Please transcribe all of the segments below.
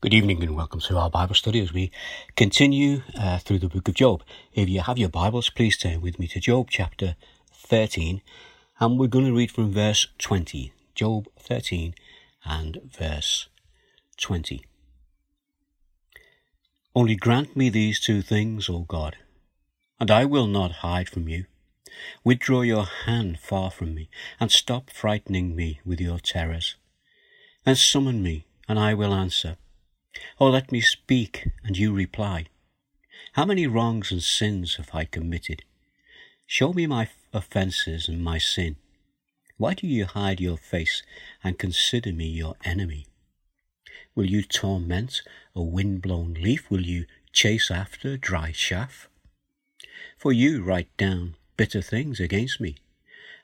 Good evening and welcome to our Bible study as we continue uh, through the book of Job. If you have your Bibles, please turn with me to Job chapter 13 and we're going to read from verse 20. Job 13 and verse 20. Only grant me these two things, O God, and I will not hide from you. Withdraw your hand far from me, and stop frightening me with your terrors. Then summon me, and I will answer or let me speak, and you reply. How many wrongs and sins have I committed? Show me my offences and my sin. Why do you hide your face and consider me your enemy? Will you torment a wind-blown leaf? Will you chase after dry chaff? For you write down bitter things against me,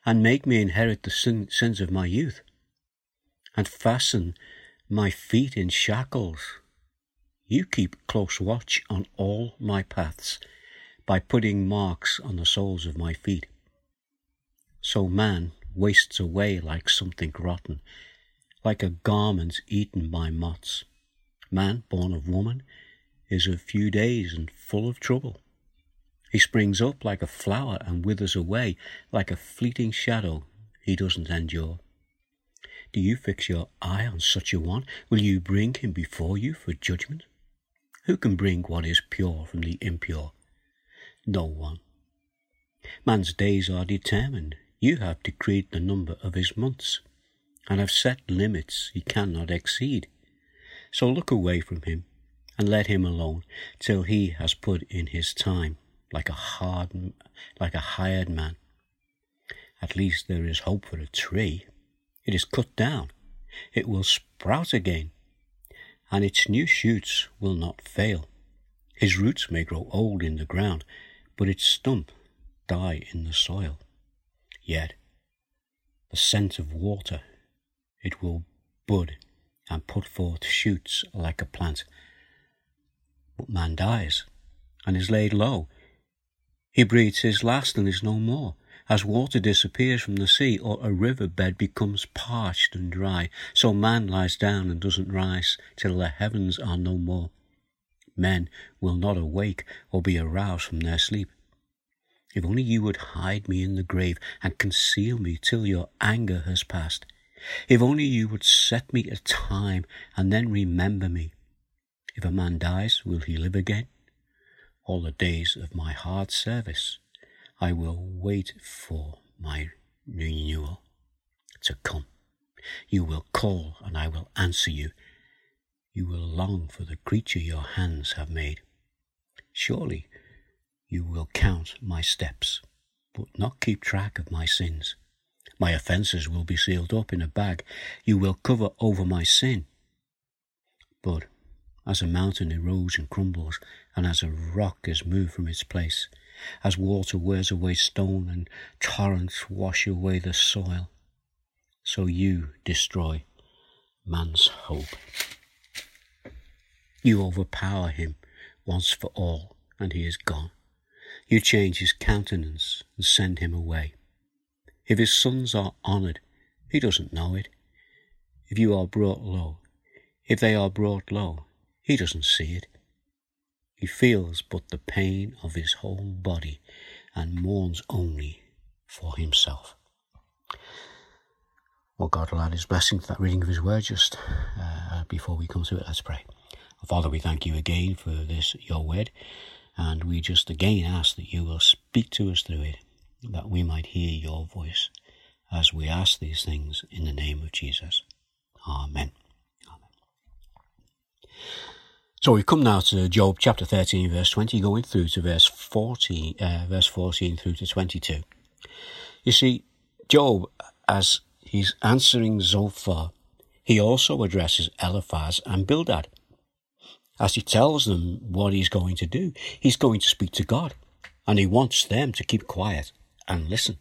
and make me inherit the sin- sins of my youth, and fasten my feet in shackles. You keep close watch on all my paths by putting marks on the soles of my feet. So man wastes away like something rotten, like a garment eaten by moths. Man born of woman is of few days and full of trouble. He springs up like a flower and withers away like a fleeting shadow he doesn't endure. Do you fix your eye on such a one? Will you bring him before you for judgment? Who can bring what is pure from the impure? No one. Man's days are determined. You have decreed the number of his months, and have set limits he cannot exceed. So look away from him, and let him alone, till he has put in his time, like a hard, like a hired man. At least there is hope for a tree. It is cut down. It will sprout again and its new shoots will not fail. His roots may grow old in the ground, but its stump die in the soil. Yet the scent of water, it will bud and put forth shoots like a plant. But man dies and is laid low. He breathes his last and is no more. As water disappears from the sea or a river bed becomes parched and dry, so man lies down and doesn't rise till the heavens are no more. Men will not awake or be aroused from their sleep. If only you would hide me in the grave and conceal me till your anger has passed. If only you would set me a time and then remember me. If a man dies, will he live again? All the days of my hard service I will wait for my renewal to come. You will call and I will answer you. You will long for the creature your hands have made. Surely you will count my steps, but not keep track of my sins. My offences will be sealed up in a bag. You will cover over my sin. But as a mountain erodes and crumbles, and as a rock is moved from its place, as water wears away stone and torrents wash away the soil. So you destroy man's hope. You overpower him once for all, and he is gone. You change his countenance and send him away. If his sons are honoured, he doesn't know it. If you are brought low, if they are brought low, he doesn't see it. He feels but the pain of his whole body and mourns only for himself. Well, God will add his blessing to that reading of his word just uh, before we come to it. Let's pray. Father, we thank you again for this, your word, and we just again ask that you will speak to us through it, that we might hear your voice as we ask these things in the name of Jesus. Amen. Amen. So we come now to Job chapter 13, verse 20, going through to verse 14, uh, verse 14 through to 22. You see, Job, as he's answering Zophar, he also addresses Eliphaz and Bildad. As he tells them what he's going to do, he's going to speak to God, and he wants them to keep quiet and listen.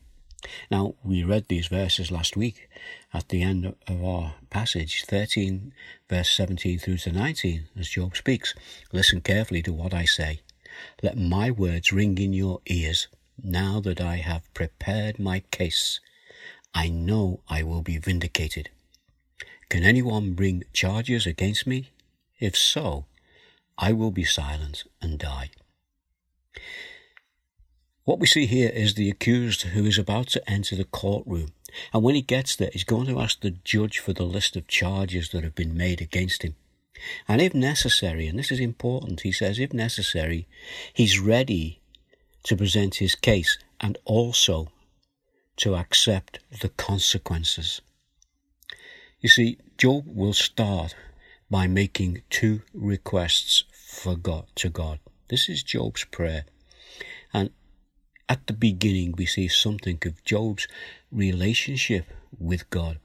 Now, we read these verses last week at the end of our passage, 13, verse 17 through to 19, as Job speaks. Listen carefully to what I say. Let my words ring in your ears now that I have prepared my case. I know I will be vindicated. Can anyone bring charges against me? If so, I will be silent and die. What we see here is the accused who is about to enter the courtroom. And when he gets there, he's going to ask the judge for the list of charges that have been made against him. And if necessary, and this is important, he says, if necessary, he's ready to present his case and also to accept the consequences. You see, Job will start by making two requests for God to God. This is Job's prayer. And at the beginning, we see something of Job's relationship with God.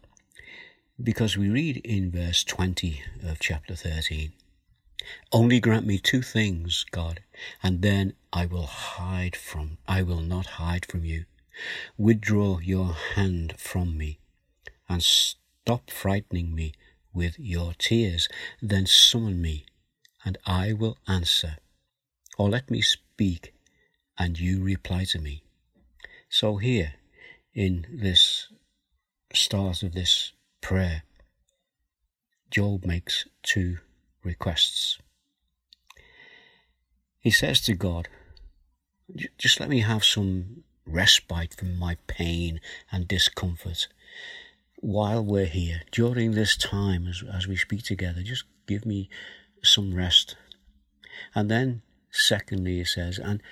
Because we read in verse 20 of chapter 13 Only grant me two things, God, and then I will hide from, I will not hide from you. Withdraw your hand from me and stop frightening me with your tears. Then summon me and I will answer. Or let me speak and you reply to me. So, here in this start of this prayer, Job makes two requests. He says to God, Just let me have some respite from my pain and discomfort while we're here. During this time, as, as we speak together, just give me some rest. And then, secondly, he says, And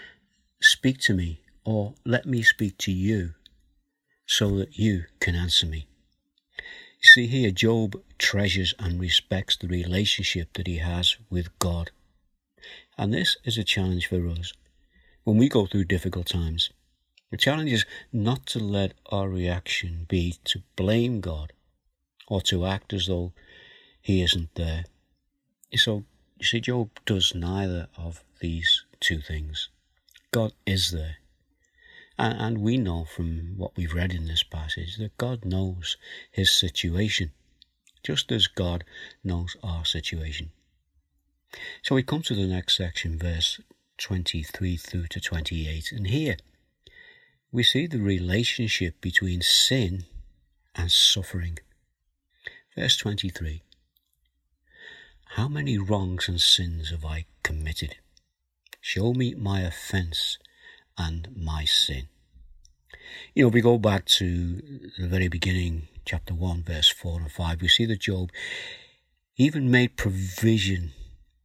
Speak to me, or let me speak to you, so that you can answer me. You see here, Job treasures and respects the relationship that he has with God. And this is a challenge for us when we go through difficult times. The challenge is not to let our reaction be to blame God or to act as though He isn't there. So, you see, Job does neither of these two things. God is there. And, and we know from what we've read in this passage that God knows his situation, just as God knows our situation. So we come to the next section, verse 23 through to 28, and here we see the relationship between sin and suffering. Verse 23 How many wrongs and sins have I committed? Show me my offense and my sin. You know, if we go back to the very beginning, chapter 1, verse 4 and 5, we see that Job even made provision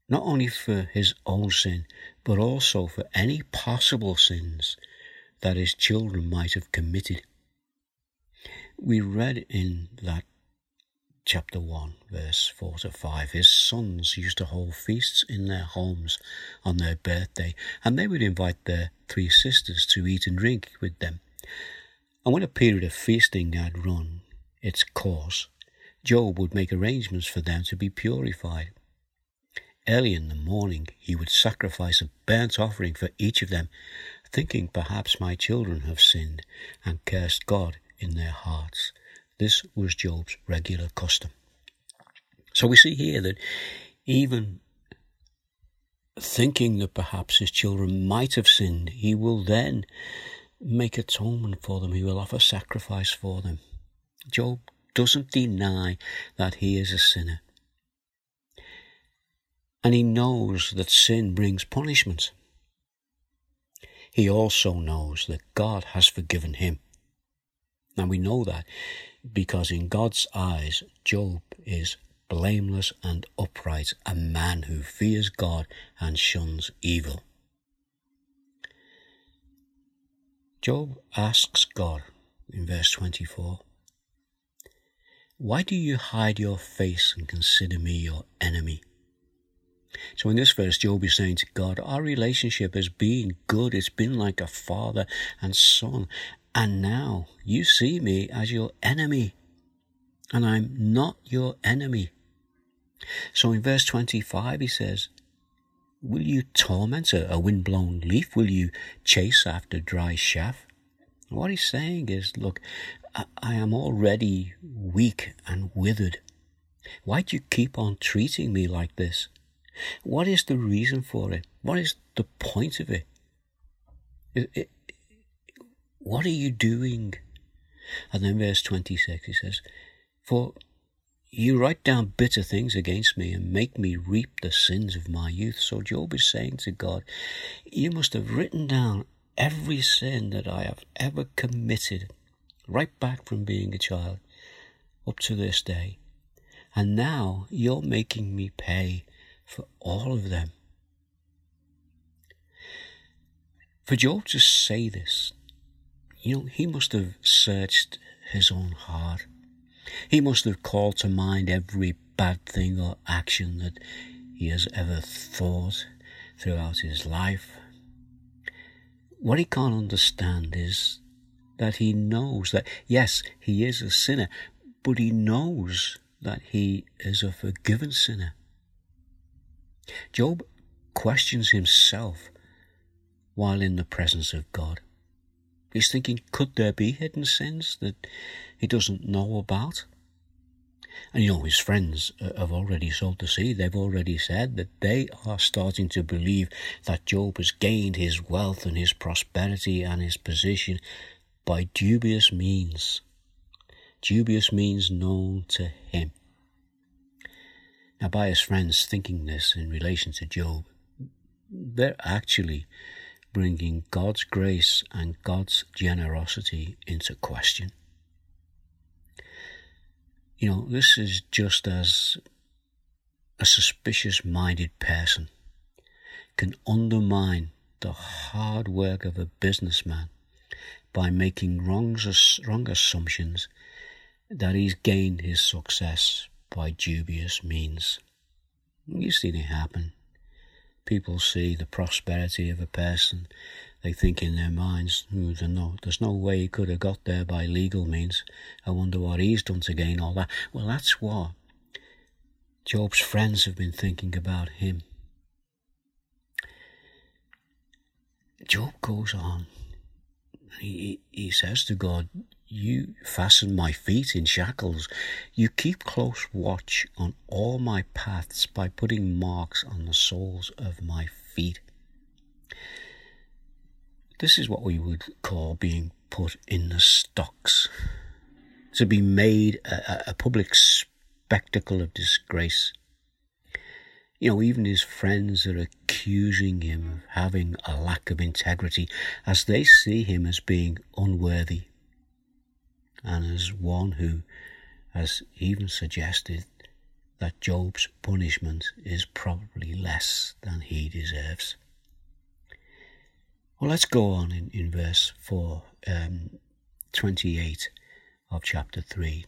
not only for his own sin, but also for any possible sins that his children might have committed. We read in that chapter 1, verse 4 to 5, his sons used to hold feasts in their homes on their birthday, and they would invite their three sisters to eat and drink with them. And when a period of feasting had run its course, Job would make arrangements for them to be purified. Early in the morning, he would sacrifice a burnt offering for each of them, thinking perhaps my children have sinned and cursed God in their hearts. This was Job's regular custom. So we see here that even thinking that perhaps his children might have sinned, he will then make atonement for them. He will offer sacrifice for them. Job doesn't deny that he is a sinner. And he knows that sin brings punishment. He also knows that God has forgiven him. And we know that because in God's eyes, Job is blameless and upright, a man who fears God and shuns evil. Job asks God in verse 24, Why do you hide your face and consider me your enemy? So in this verse, Job is saying to God, Our relationship has been good. It's been like a father and son. And now you see me as your enemy, and I'm not your enemy. So in verse 25, he says, Will you torment a wind-blown leaf? Will you chase after dry chaff? What he's saying is, look, I am already weak and withered. Why do you keep on treating me like this? What is the reason for it? What is the point of it? it, it what are you doing? And then verse 26, he says, For you write down bitter things against me and make me reap the sins of my youth. So Job is saying to God, You must have written down every sin that I have ever committed, right back from being a child up to this day. And now you're making me pay for all of them. For Job to say this, you know, he must have searched his own heart. He must have called to mind every bad thing or action that he has ever thought throughout his life. What he can't understand is that he knows that, yes, he is a sinner, but he knows that he is a forgiven sinner. Job questions himself while in the presence of God. He's thinking, could there be hidden sins that he doesn't know about? And you know, his friends uh, have already sowed the sea. They've already said that they are starting to believe that Job has gained his wealth and his prosperity and his position by dubious means. Dubious means known to him. Now, by his friends thinking this in relation to Job, they're actually bringing God's grace and God's generosity into question. You know, this is just as a suspicious minded person can undermine the hard work of a businessman by making wrong, wrong assumptions that he's gained his success by dubious means. You've seen it happen people see the prosperity of a person, they think in their minds, hmm, there's, no, there's no way he could have got there by legal means. I wonder what he's done to gain all that. Well, that's what Job's friends have been thinking about him. Job goes on. He, he says to God, you fasten my feet in shackles. You keep close watch on all my paths by putting marks on the soles of my feet. This is what we would call being put in the stocks, to be made a, a public spectacle of disgrace. You know, even his friends are accusing him of having a lack of integrity as they see him as being unworthy and as one who has even suggested that Job's punishment is probably less than he deserves. Well, let's go on in, in verse 4, um, 28 of chapter 3,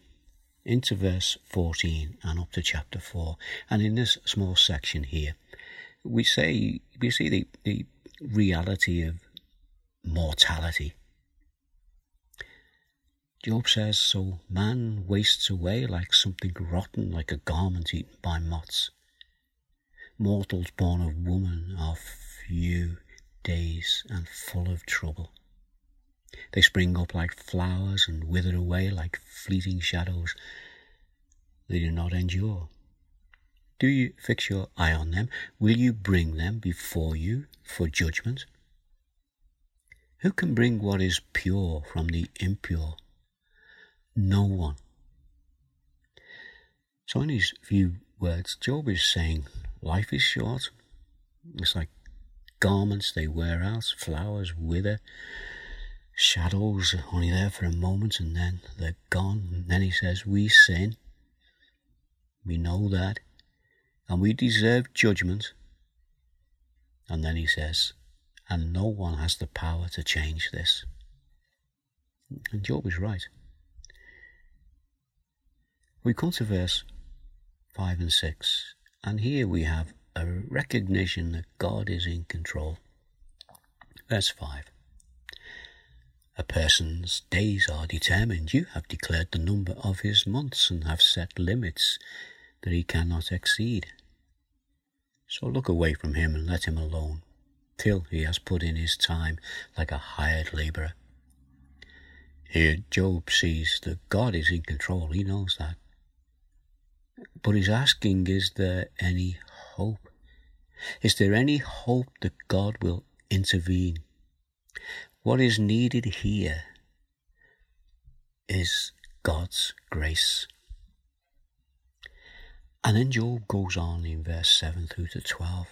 into verse 14 and up to chapter 4. And in this small section here, we say, we see the, the reality of mortality Job says, So man wastes away like something rotten, like a garment eaten by moths. Mortals born of woman are few days and full of trouble. They spring up like flowers and wither away like fleeting shadows. They do not endure. Do you fix your eye on them? Will you bring them before you for judgment? Who can bring what is pure from the impure? No one. So, in these few words, Job is saying life is short. It's like garments, they wear out, flowers wither, shadows only there for a moment and then they're gone. And then he says, We sin. We know that. And we deserve judgment. And then he says, And no one has the power to change this. And Job is right. We come to verse 5 and 6, and here we have a recognition that God is in control. Verse 5 A person's days are determined. You have declared the number of his months and have set limits that he cannot exceed. So look away from him and let him alone till he has put in his time like a hired labourer. Here, Job sees that God is in control. He knows that. But he's asking, is there any hope? Is there any hope that God will intervene? What is needed here is God's grace. And then Job goes on in verse 7 through to 12.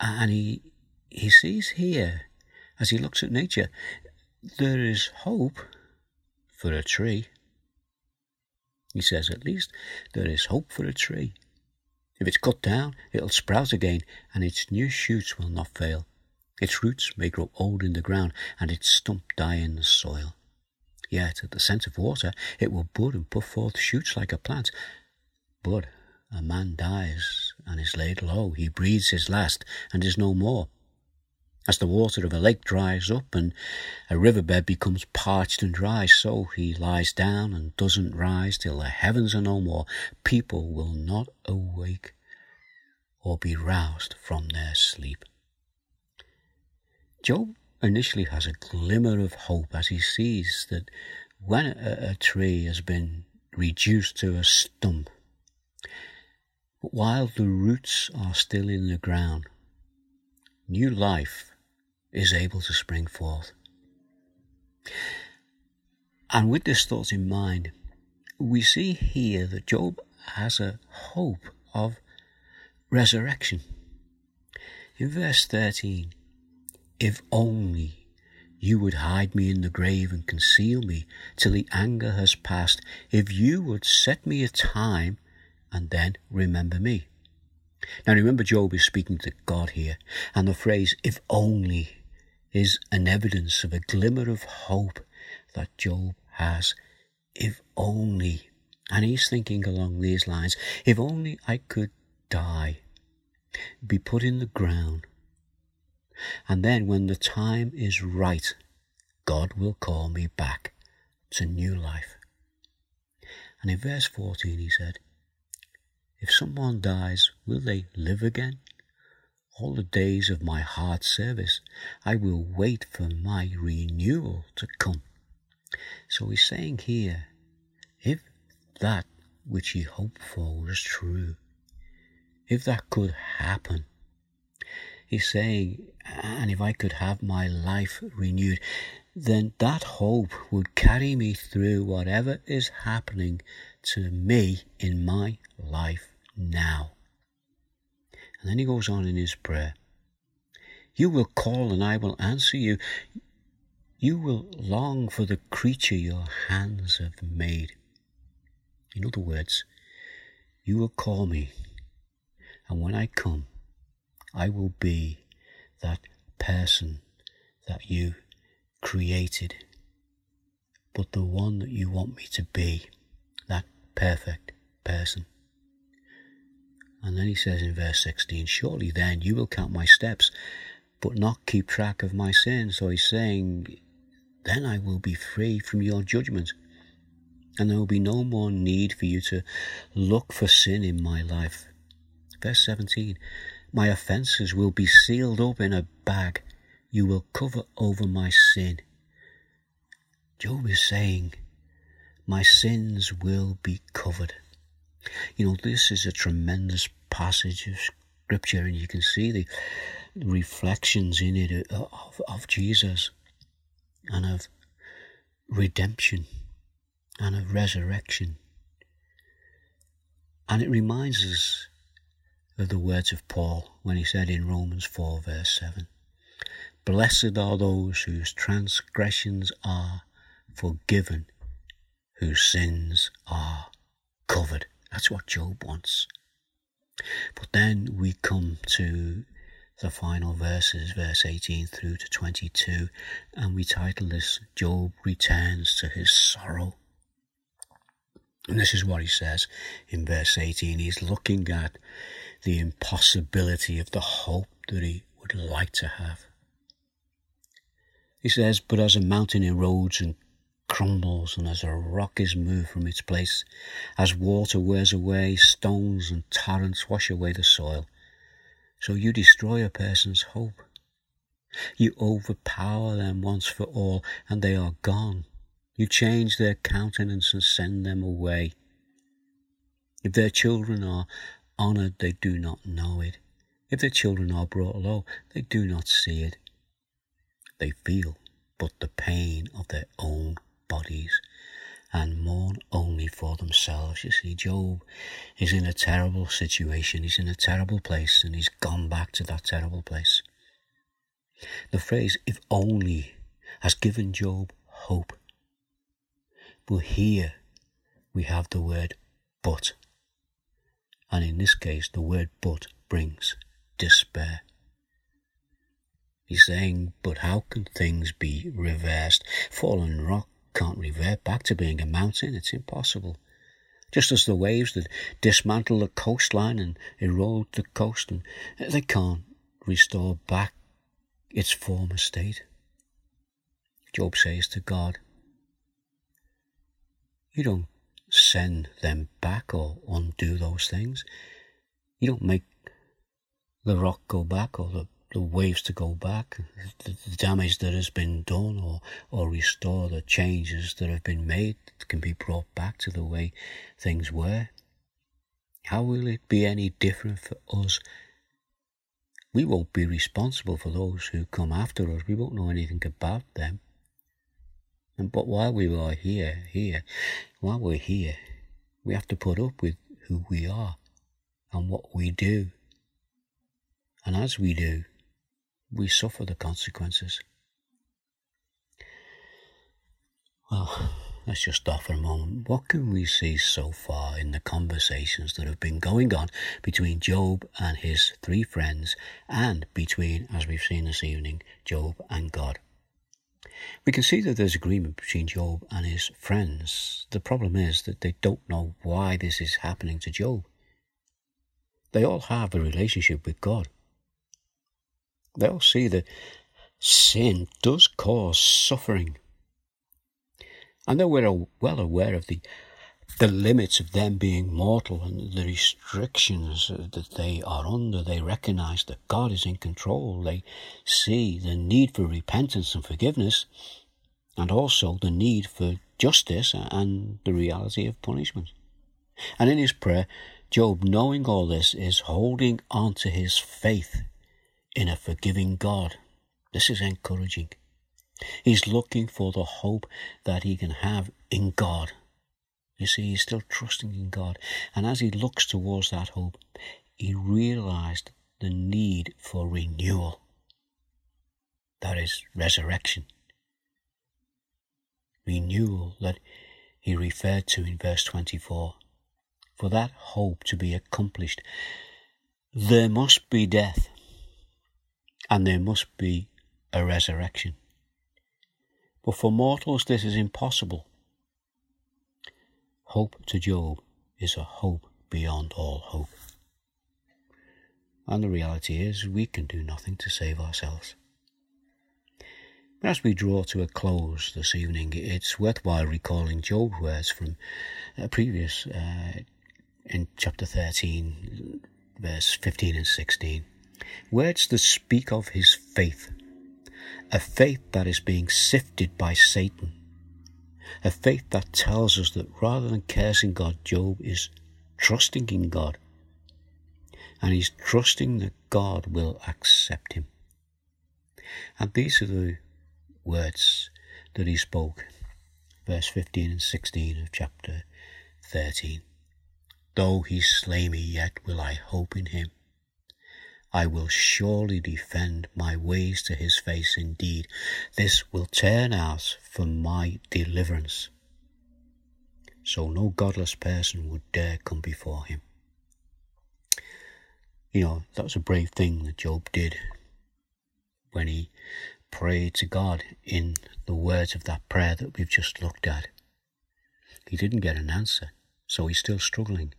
And he, he sees here, as he looks at nature, there is hope for a tree. He says, at least, there is hope for a tree. If it's cut down, it'll sprout again, and its new shoots will not fail. Its roots may grow old in the ground, and its stump die in the soil. Yet at the scent of water, it will bud and put forth shoots like a plant. But a man dies and is laid low. He breathes his last and is no more. As the water of a lake dries up and a riverbed becomes parched and dry, so he lies down and doesn't rise till the heavens are no more. People will not awake or be roused from their sleep. Job initially has a glimmer of hope as he sees that when a, a tree has been reduced to a stump, but while the roots are still in the ground, new life is able to spring forth. And with this thought in mind, we see here that Job has a hope of resurrection. In verse 13, if only you would hide me in the grave and conceal me till the anger has passed, if you would set me a time and then remember me. Now remember, Job is speaking to God here, and the phrase, if only, is an evidence of a glimmer of hope that Job has. If only. And he's thinking along these lines if only I could die, be put in the ground, and then when the time is right, God will call me back to new life. And in verse 14 he said, if someone dies, will they live again? All the days of my hard service, I will wait for my renewal to come. So he's saying here, if that which he hoped for was true, if that could happen, he's saying, and if I could have my life renewed, then that hope would carry me through whatever is happening to me in my life now. And then he goes on in his prayer You will call and I will answer you. You will long for the creature your hands have made. In other words, you will call me, and when I come, I will be that person that you created, but the one that you want me to be, that perfect person. And then he says in verse 16, Surely then you will count my steps, but not keep track of my sins. So he's saying, Then I will be free from your judgment. And there will be no more need for you to look for sin in my life. Verse 17, My offences will be sealed up in a bag. You will cover over my sin. Job is saying, My sins will be covered. You know, this is a tremendous passage of scripture, and you can see the reflections in it uh, of, of Jesus and of redemption and of resurrection. And it reminds us of the words of Paul when he said in Romans 4, verse 7 Blessed are those whose transgressions are forgiven, whose sins are covered. That's what Job wants. But then we come to the final verses, verse 18 through to 22, and we title this Job Returns to His Sorrow. And this is what he says in verse 18. He's looking at the impossibility of the hope that he would like to have. He says, But as a mountain erodes and crumbles and as a rock is moved from its place, as water wears away stones and torrents wash away the soil. So you destroy a person's hope. You overpower them once for all, and they are gone. You change their countenance and send them away. If their children are honoured, they do not know it. If their children are brought low, they do not see it. They feel but the pain of their own bodies, and mourn only for themselves. You see, Job is in a terrible situation. He's in a terrible place and he's gone back to that terrible place. The phrase, if only, has given Job hope. But here we have the word but. And in this case, the word but brings despair. He's saying, but how can things be reversed? Fallen rock can't revert back to being a mountain. It's impossible. Just as the waves that dismantle the coastline and erode the coast, and they can't restore back its former state. Job says to God, You don't send them back or undo those things. You don't make the rock go back or the the waves to go back, the, damage that has been done, or, or restore the changes that have been made can be brought back to the way things were. How will it be any different for us? We won't be responsible for those who come after us. We won't know anything about them. And but while we are here, here, while we're here, we have to put up with who we are and what we do. And as we do, we suffer the consequences. Well, let's just stop for a moment. What can we see so far in the conversations that have been going on between Job and his three friends, and between, as we've seen this evening, Job and God? We can see that there's agreement between Job and his friends. The problem is that they don't know why this is happening to Job. They all have a relationship with God they'll see that sin does cause suffering. And they were well aware of the the limits of them being mortal and the restrictions uh, that they are under. They recognize that God is in control. They see the need for repentance and forgiveness, and also the need for justice and the reality of punishment. And in his prayer, Job, knowing all this, is holding on to his faith in a forgiving God. This is encouraging. He's looking for the hope that he can have in God. You see, he's still trusting in God. And as he looks towards that hope, he realized the need for renewal. That is resurrection. Renewal that he referred to in verse 24. For that hope to be accomplished, there must be death and there must be a resurrection. But for mortals, this is impossible. Hope to Job is a hope beyond all hope. And the reality is, we can do nothing to save ourselves. As we draw to a close this evening, it's worthwhile recalling Job's words from a previous, uh, in chapter 13, verse 15 and 16. Words that speak of his faith, a faith that is being sifted by Satan, a faith that tells us that rather than cursing God, Job is trusting in God. And he's trusting that God will accept him. And these are the words that he spoke, verse 15 and 16 of chapter 13. Though he slay me, yet will I hope in him. I will surely defend my ways to his face indeed. This will turn out for my deliverance. So no godless person would dare come before him. You know, that was a brave thing that Job did when he prayed to God in the words of that prayer that we've just looked at. He didn't get an answer, so he's still struggling.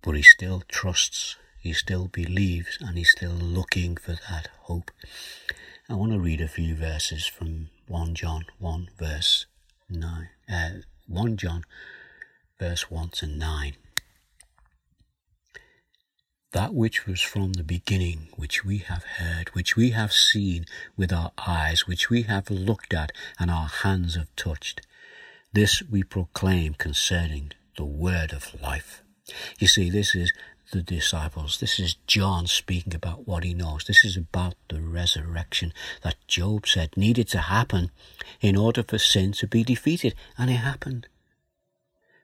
But he still trusts he still believes and he's still looking for that hope. I want to read a few verses from 1 John 1 verse 9. Uh, 1 John verse 1 to 9. That which was from the beginning, which we have heard, which we have seen with our eyes, which we have looked at and our hands have touched, this we proclaim concerning the word of life. You see, this is the disciples. This is John speaking about what he knows. This is about the resurrection that Job said needed to happen in order for sin to be defeated. And it happened.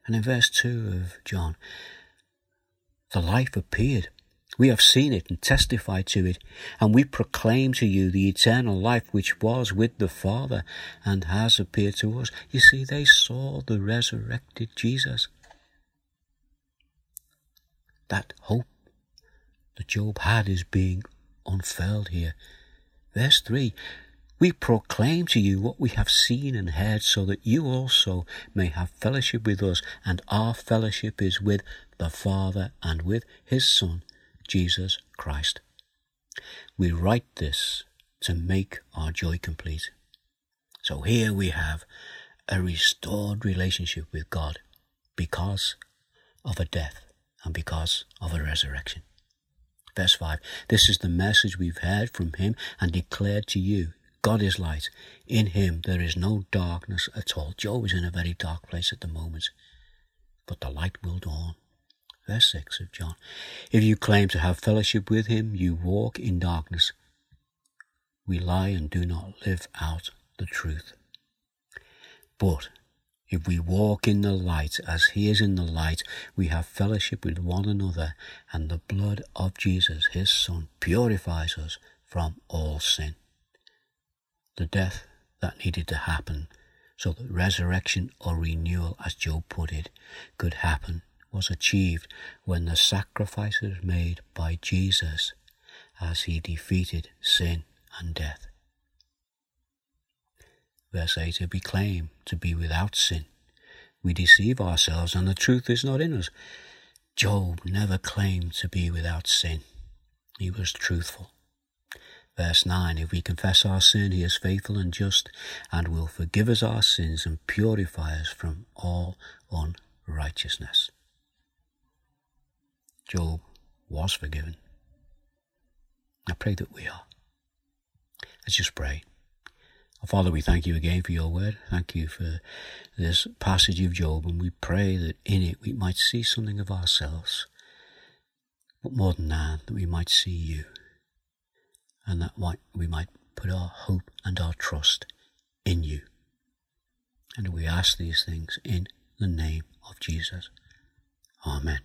And in verse 2 of John, the life appeared. We have seen it and testified to it, and we proclaim to you the eternal life which was with the Father and has appeared to us. You see, they saw the resurrected Jesus that hope that Job had is being unfurled here. Verse 3 We proclaim to you what we have seen and heard, so that you also may have fellowship with us, and our fellowship is with the Father and with his Son, Jesus Christ. We write this to make our joy complete. So here we have a restored relationship with God because of a death and because of a resurrection. Verse 5 This is the message we've heard from him and declared to you. God is light. In him there is no darkness at all. Job is in a very dark place at the moment, but the light will dawn. Verse 6 of John If you claim to have fellowship with him, you walk in darkness. We lie and do not live out the truth. But if we walk in the light as he is in the light, we have fellowship with one another, and the blood of Jesus, his Son, purifies us from all sin. The death that needed to happen so that resurrection or renewal, as Job put it, could happen was achieved when the sacrifices made by Jesus as he defeated sin and death. Verse 8 If we claim to be without sin, we deceive ourselves and the truth is not in us. Job never claimed to be without sin. He was truthful. Verse 9 If we confess our sin, he is faithful and just and will forgive us our sins and purify us from all unrighteousness. Job was forgiven. I pray that we are. Let's just pray. Father, we thank you again for your word. Thank you for this passage of Job, and we pray that in it we might see something of ourselves. But more than that, that we might see you, and that we might put our hope and our trust in you. And we ask these things in the name of Jesus. Amen.